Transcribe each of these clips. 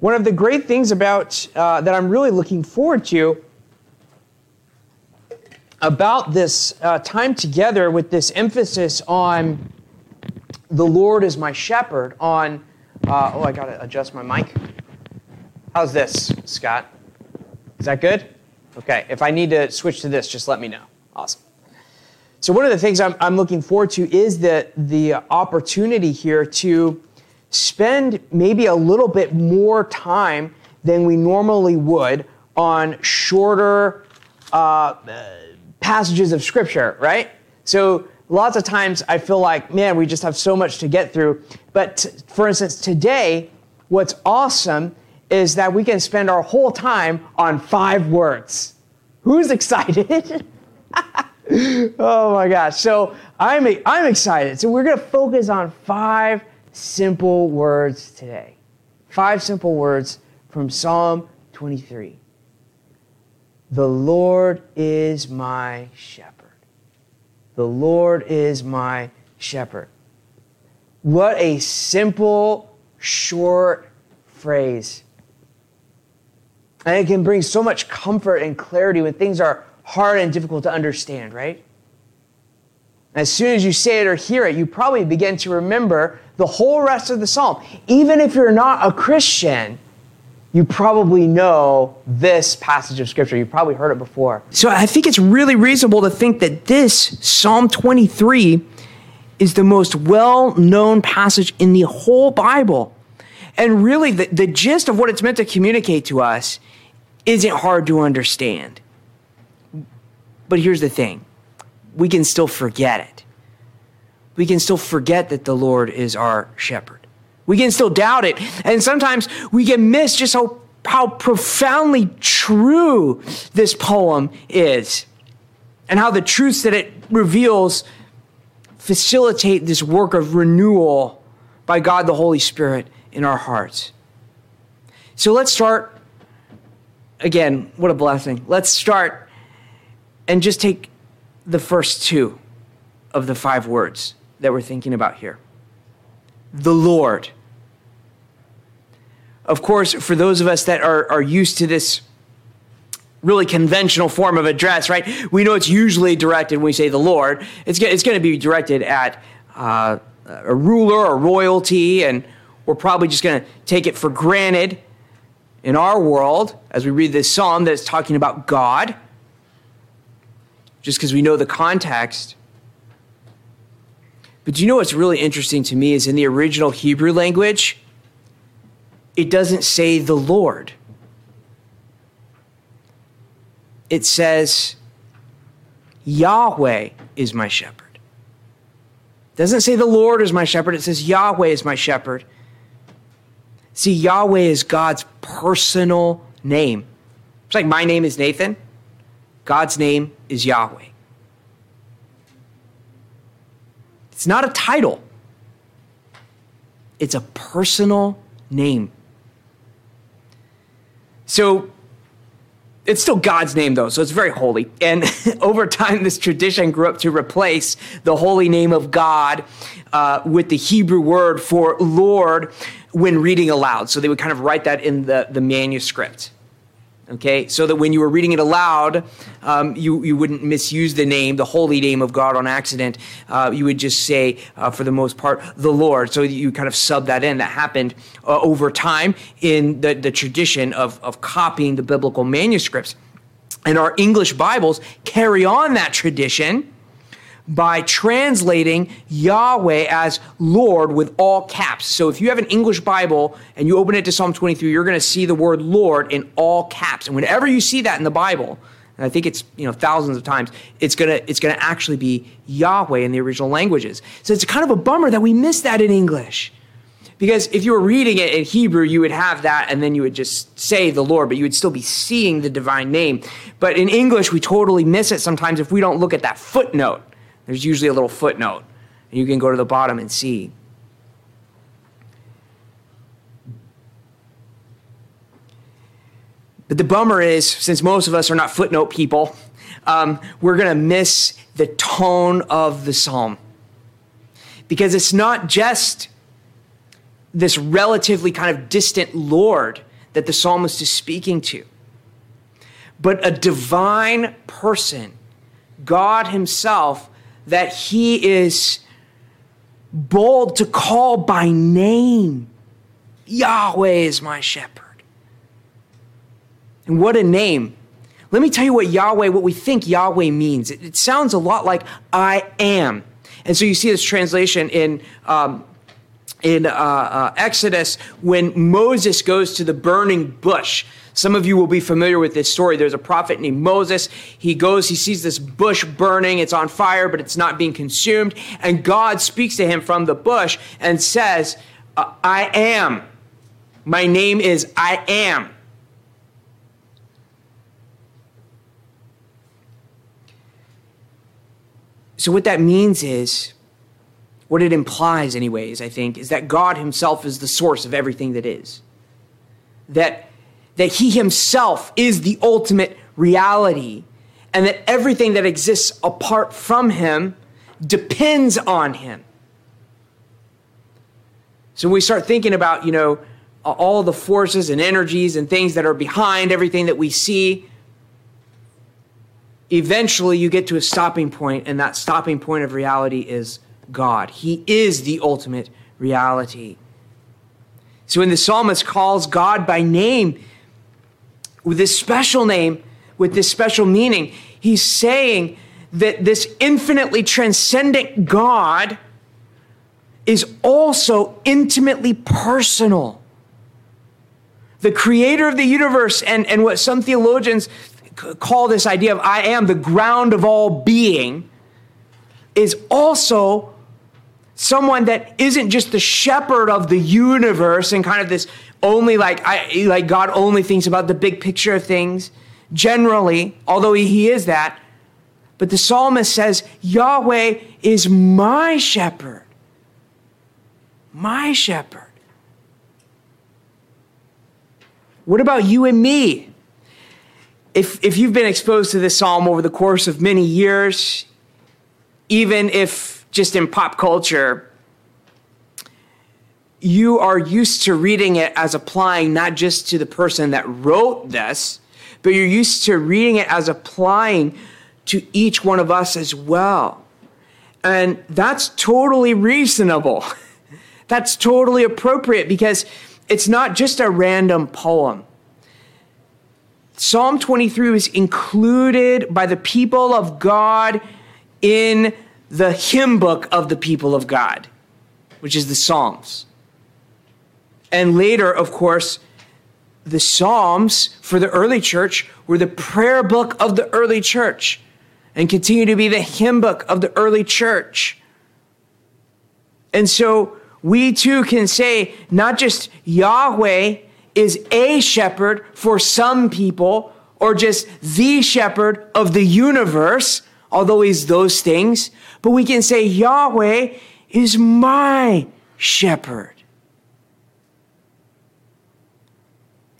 One of the great things about uh, that I'm really looking forward to about this uh, time together with this emphasis on the Lord is my shepherd, on, uh, oh, I got to adjust my mic. How's this, Scott? Is that good? Okay, if I need to switch to this, just let me know. Awesome. So, one of the things I'm, I'm looking forward to is the, the opportunity here to spend maybe a little bit more time than we normally would on shorter uh, passages of scripture, right? So lots of times I feel like, man, we just have so much to get through. But t- for instance, today, what's awesome is that we can spend our whole time on five words. Who's excited? oh my gosh. So I'm, I'm excited. So we're going to focus on five simple words today. Five simple words from Psalm 23. The Lord is my shepherd. The Lord is my shepherd. What a simple, short phrase. And it can bring so much comfort and clarity when things are hard and difficult to understand, right? As soon as you say it or hear it, you probably begin to remember the whole rest of the psalm. Even if you're not a Christian, you probably know this passage of scripture. You've probably heard it before. So I think it's really reasonable to think that this Psalm 23 is the most well known passage in the whole Bible. And really, the, the gist of what it's meant to communicate to us isn't hard to understand. But here's the thing we can still forget it. We can still forget that the Lord is our shepherd. We can still doubt it. And sometimes we can miss just how, how profoundly true this poem is and how the truths that it reveals facilitate this work of renewal by God the Holy Spirit in our hearts. So let's start. Again, what a blessing. Let's start and just take the first two of the five words that we're thinking about here. The Lord. Of course, for those of us that are, are used to this really conventional form of address, right? We know it's usually directed when we say the Lord. It's, it's going to be directed at uh, a ruler or royalty, and we're probably just going to take it for granted in our world as we read this psalm that it's talking about God, just because we know the context. But do you know what's really interesting to me is in the original Hebrew language, it doesn't say the Lord. It says, Yahweh is my shepherd. It doesn't say the Lord is my shepherd, it says Yahweh is my shepherd. See, Yahweh is God's personal name. It's like my name is Nathan, God's name is Yahweh. It's not a title, it's a personal name. So it's still God's name, though, so it's very holy. And over time, this tradition grew up to replace the holy name of God uh, with the Hebrew word for Lord when reading aloud. So they would kind of write that in the, the manuscript okay? So that when you were reading it aloud um, you, you wouldn't misuse the name the holy name of god on accident. Uh, you would just say uh, for the most part the lord. So you kind of sub that in. That happened uh, over time in the, the tradition of, of copying the biblical manuscripts. And our english bibles carry on that tradition by translating Yahweh as Lord with all caps. So if you have an English Bible and you open it to Psalm 23, you're going to see the word Lord in all caps. And whenever you see that in the Bible, and I think it's you know thousands of times, it's gonna it's gonna actually be Yahweh in the original languages. So it's kind of a bummer that we miss that in English. Because if you were reading it in Hebrew, you would have that and then you would just say the Lord, but you would still be seeing the divine name. But in English, we totally miss it sometimes if we don't look at that footnote there's usually a little footnote, and you can go to the bottom and see. But the bummer is, since most of us are not footnote people, um, we're going to miss the tone of the psalm. Because it's not just this relatively kind of distant Lord that the psalmist is speaking to, but a divine person, God Himself, that He is bold to call by name. Yahweh is my shepherd. And what a name. Let me tell you what Yahweh, what we think Yahweh means. It, it sounds a lot like I am. And so you see this translation in um, in uh, uh, Exodus when Moses goes to the burning bush. Some of you will be familiar with this story. There's a prophet named Moses. He goes, he sees this bush burning. It's on fire, but it's not being consumed. And God speaks to him from the bush and says, uh, I am. My name is I am. So, what that means is, what it implies, anyways, I think, is that God Himself is the source of everything that is. That, that He Himself is the ultimate reality, and that everything that exists apart from Him depends on Him. So when we start thinking about, you know, all the forces and energies and things that are behind everything that we see, eventually you get to a stopping point, and that stopping point of reality is God. He is the ultimate reality. So when the psalmist calls God by name, with this special name, with this special meaning, he's saying that this infinitely transcendent God is also intimately personal. The creator of the universe, and, and what some theologians call this idea of I am, the ground of all being, is also someone that isn't just the shepherd of the universe and kind of this only like I like God only thinks about the big picture of things generally, although he, is that. But the psalmist says, Yahweh is my shepherd. My shepherd. What about you and me? if, if you've been exposed to this psalm over the course of many years, even if just in pop culture, you are used to reading it as applying not just to the person that wrote this, but you're used to reading it as applying to each one of us as well. And that's totally reasonable. that's totally appropriate because it's not just a random poem. Psalm 23 was included by the people of God in the hymn book of the people of God, which is the Psalms. And later, of course, the Psalms for the early church were the prayer book of the early church and continue to be the hymn book of the early church. And so we too can say not just Yahweh is a shepherd for some people or just the shepherd of the universe, although he's those things. But we can say Yahweh is my shepherd.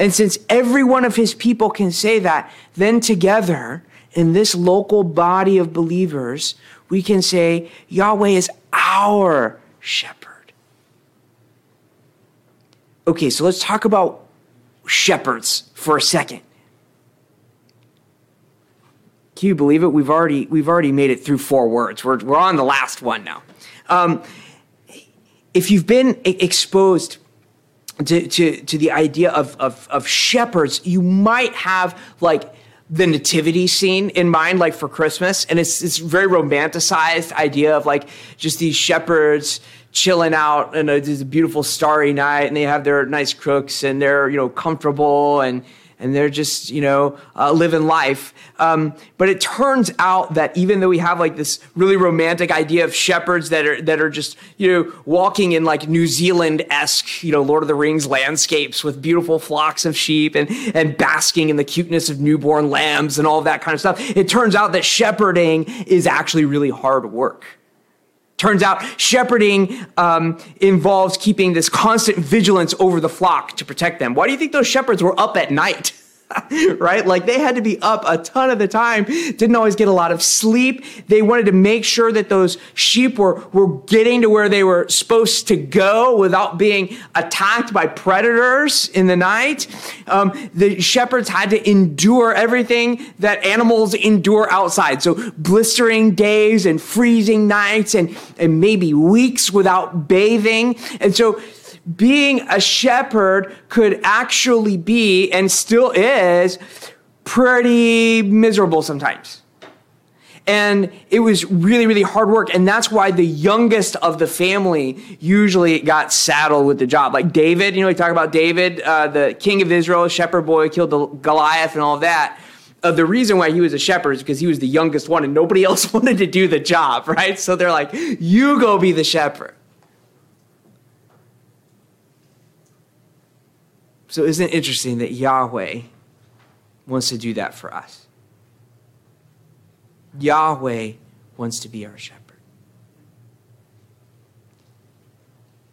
And since every one of his people can say that, then together in this local body of believers, we can say Yahweh is our shepherd. Okay, so let's talk about shepherds for a second. Can you believe it? We've already we've already made it through four words. We're we're on the last one now. Um, if you've been exposed to, to, to the idea of, of, of shepherds, you might have like the nativity scene in mind, like for Christmas, and it's it's very romanticized idea of like just these shepherds chilling out and it's a beautiful starry night and they have their nice crooks and they're you know comfortable and and they're just you know uh, living life. Um, but it turns out that even though we have like this really romantic idea of shepherds that are that are just you know walking in like new zealand-esque you know lord of the rings landscapes with beautiful flocks of sheep and and basking in the cuteness of newborn lambs and all that kind of stuff it turns out that shepherding is actually really hard work Turns out shepherding um, involves keeping this constant vigilance over the flock to protect them. Why do you think those shepherds were up at night? right? Like they had to be up a ton of the time, didn't always get a lot of sleep. They wanted to make sure that those sheep were, were getting to where they were supposed to go without being attacked by predators in the night. Um, the shepherds had to endure everything that animals endure outside. So blistering days and freezing nights and, and maybe weeks without bathing. And so being a shepherd could actually be and still is pretty miserable sometimes. And it was really, really hard work. And that's why the youngest of the family usually got saddled with the job. Like David, you know, we talk about David, uh, the king of Israel, shepherd boy, killed the Goliath and all that. Uh, the reason why he was a shepherd is because he was the youngest one and nobody else wanted to do the job, right? So they're like, you go be the shepherd. So isn't it interesting that Yahweh wants to do that for us? Yahweh wants to be our shepherd.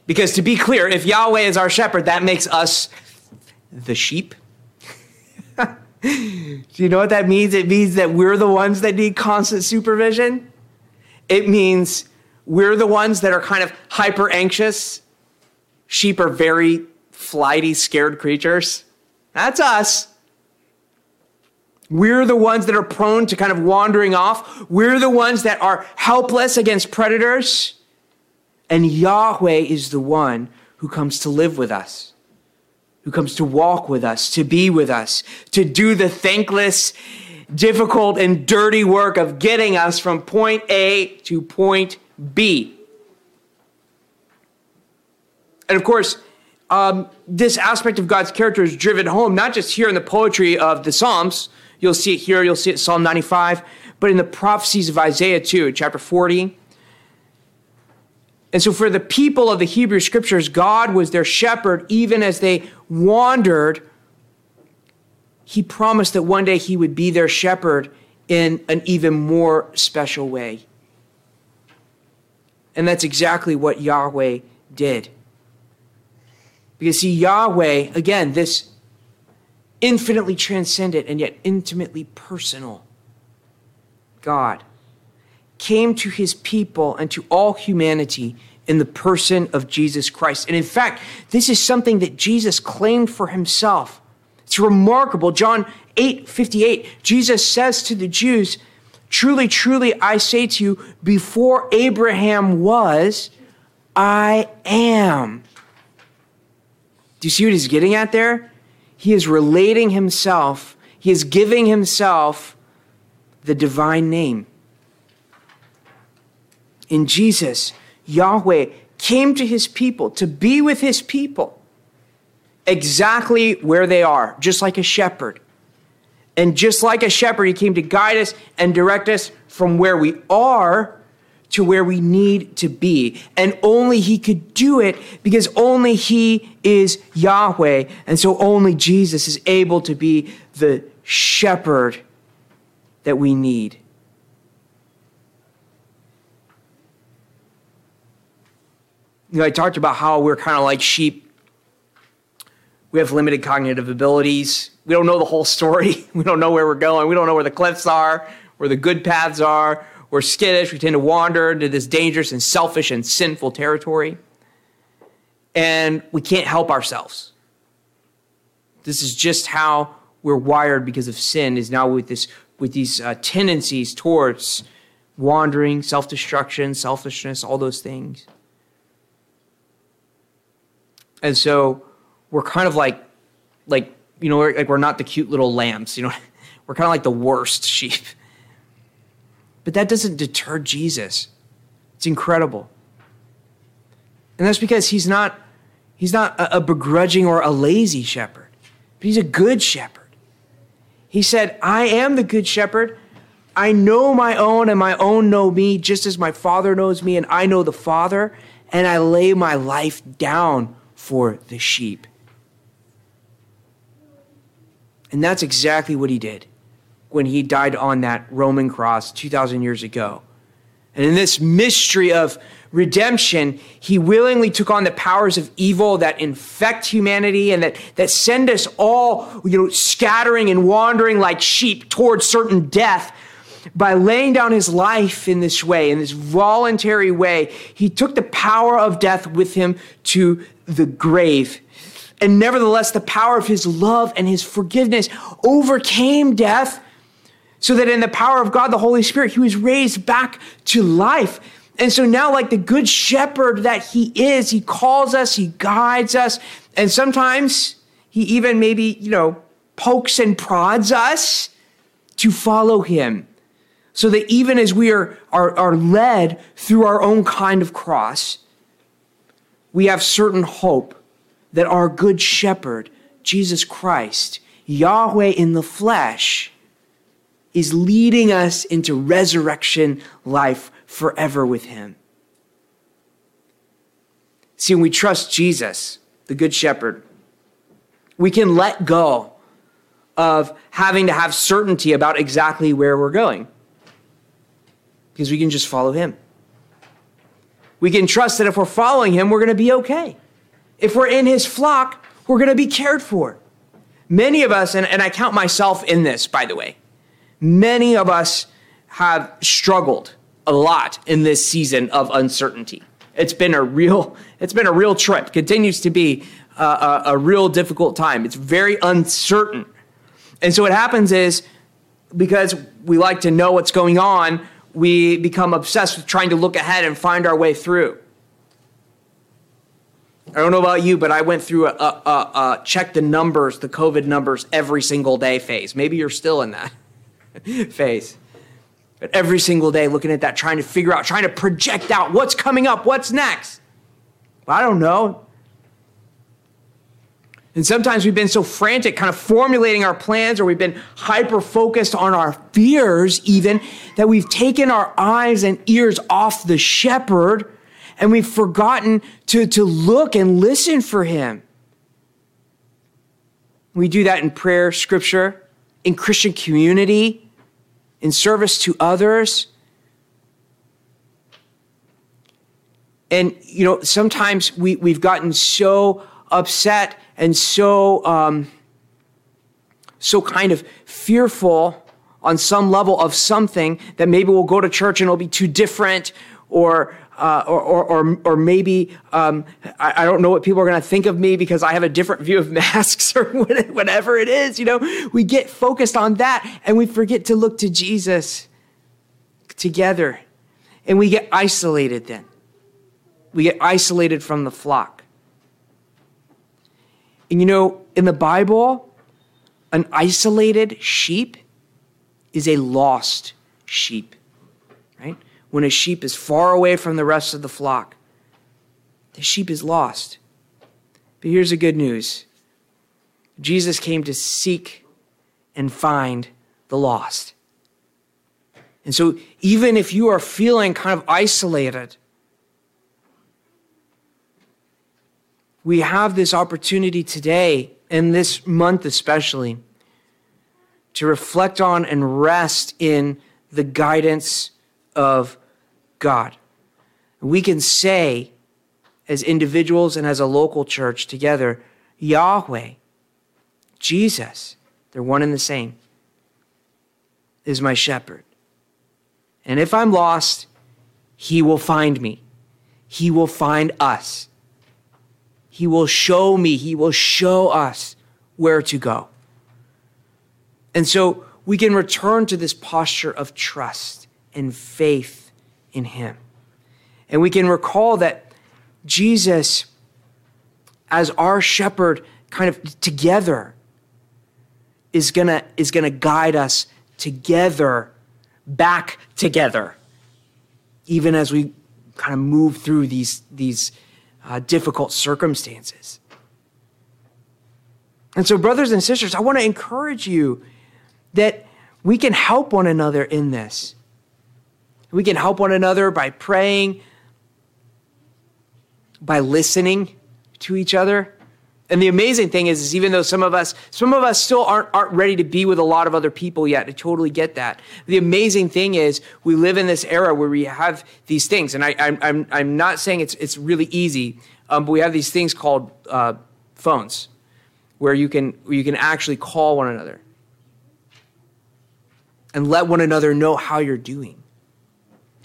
Because to be clear, if Yahweh is our shepherd, that makes us the sheep. do you know what that means? It means that we're the ones that need constant supervision. It means we're the ones that are kind of hyper anxious. Sheep are very flighty, scared creatures. That's us. We're the ones that are prone to kind of wandering off. We're the ones that are helpless against predators. And Yahweh is the one who comes to live with us, who comes to walk with us, to be with us, to do the thankless, difficult, and dirty work of getting us from point A to point B. And of course, um, this aspect of God's character is driven home, not just here in the poetry of the Psalms. You'll see it here, you'll see it in Psalm 95, but in the prophecies of Isaiah too, chapter 40. And so, for the people of the Hebrew scriptures, God was their shepherd even as they wandered. He promised that one day He would be their shepherd in an even more special way. And that's exactly what Yahweh did. Because see, Yahweh, again, this infinitely transcendent and yet intimately personal God, came to his people and to all humanity in the person of Jesus Christ. And in fact, this is something that Jesus claimed for himself. It's remarkable. John 8 58, Jesus says to the Jews, Truly, truly, I say to you, before Abraham was, I am. Do you see what he's getting at there? He is relating himself, he is giving himself the divine name. In Jesus, Yahweh came to his people to be with his people exactly where they are, just like a shepherd. And just like a shepherd, he came to guide us and direct us from where we are to where we need to be. And only He could do it because only He is Yahweh. And so only Jesus is able to be the shepherd that we need. You know, I talked about how we're kind of like sheep. We have limited cognitive abilities. We don't know the whole story. We don't know where we're going. We don't know where the cliffs are, where the good paths are we're skittish. We tend to wander into this dangerous and selfish and sinful territory. And we can't help ourselves. This is just how we're wired because of sin, is now with, this, with these uh, tendencies towards wandering, self destruction, selfishness, all those things. And so we're kind of like, like you know, like we're not the cute little lambs, you know, we're kind of like the worst sheep. But that doesn't deter Jesus. It's incredible. And that's because he's not he's not a, a begrudging or a lazy shepherd, but he's a good shepherd. He said, "I am the good shepherd. I know my own and my own know me just as my Father knows me and I know the Father, and I lay my life down for the sheep." And that's exactly what he did when he died on that Roman cross 2,000 years ago. And in this mystery of redemption, he willingly took on the powers of evil that infect humanity and that, that send us all, you know, scattering and wandering like sheep towards certain death. By laying down his life in this way, in this voluntary way, he took the power of death with him to the grave. And nevertheless, the power of his love and his forgiveness overcame death, so that in the power of God, the Holy Spirit, he was raised back to life. And so now, like the good shepherd that he is, he calls us, he guides us, and sometimes he even maybe, you know, pokes and prods us to follow him. So that even as we are, are, are led through our own kind of cross, we have certain hope that our good shepherd, Jesus Christ, Yahweh in the flesh, is leading us into resurrection life forever with him. See, when we trust Jesus, the Good Shepherd, we can let go of having to have certainty about exactly where we're going because we can just follow him. We can trust that if we're following him, we're going to be okay. If we're in his flock, we're going to be cared for. Many of us, and, and I count myself in this, by the way, many of us have struggled a lot in this season of uncertainty. It's been a real, it's been a real trip. Continues to be a, a, a real difficult time. It's very uncertain, and so what happens is because we like to know what's going on, we become obsessed with trying to look ahead and find our way through. I don't know about you, but I went through a, a, a, a check the numbers, the COVID numbers every single day phase. Maybe you're still in that phase. But every single day looking at that, trying to figure out, trying to project out what's coming up, what's next. I don't know. And sometimes we've been so frantic, kind of formulating our plans, or we've been hyper focused on our fears, even, that we've taken our eyes and ears off the shepherd and we've forgotten to, to look and listen for him. We do that in prayer, scripture, in Christian community in service to others. And, you know, sometimes we, we've gotten so upset and so, um, so kind of fearful on some level of something that maybe we'll go to church and it'll be too different or uh, or, or, or, maybe um, I, I, don't know what people are going to think of me because I have a different view of masks or whatever it is. You know, we get focused on that and we forget to look to Jesus together. And we get isolated then. We get isolated from the flock. And you know, in the Bible, an isolated sheep is a lost sheep, right? When a sheep is far away from the rest of the flock. The sheep is lost. But here's the good news Jesus came to seek and find the lost. And so, even if you are feeling kind of isolated, we have this opportunity today, and this month especially, to reflect on and rest in the guidance of God. We can say, as individuals and as a local church together, Yahweh, Jesus, they're one and the same, is my shepherd. And if I'm lost, he will find me. He will find us. He will show me, he will show us where to go. And so we can return to this posture of trust and faith in him. And we can recall that Jesus, as our shepherd, kind of together, is gonna, is gonna guide us together back together, even as we kind of move through these, these uh, difficult circumstances. And so, brothers and sisters, I want to encourage you that we can help one another in this. We can help one another by praying, by listening to each other. And the amazing thing is, is even though some of us, some of us still aren't, aren't ready to be with a lot of other people yet, I totally get that. The amazing thing is we live in this era where we have these things, and I, I'm, I'm, I'm not saying it's, it's really easy, um, but we have these things called uh, phones where you can, where you can actually call one another and let one another know how you're doing.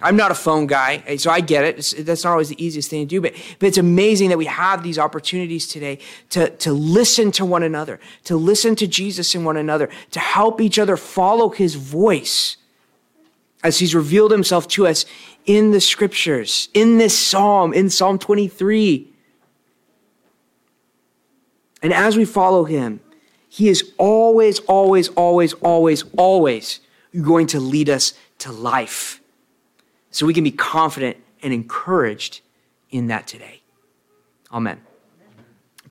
I'm not a phone guy, so I get it. It's, that's not always the easiest thing to do, but, but it's amazing that we have these opportunities today to, to listen to one another, to listen to Jesus in one another, to help each other follow his voice as he's revealed himself to us in the scriptures, in this psalm, in Psalm 23. And as we follow him, he is always, always, always, always, always going to lead us to life so we can be confident and encouraged in that today. Amen.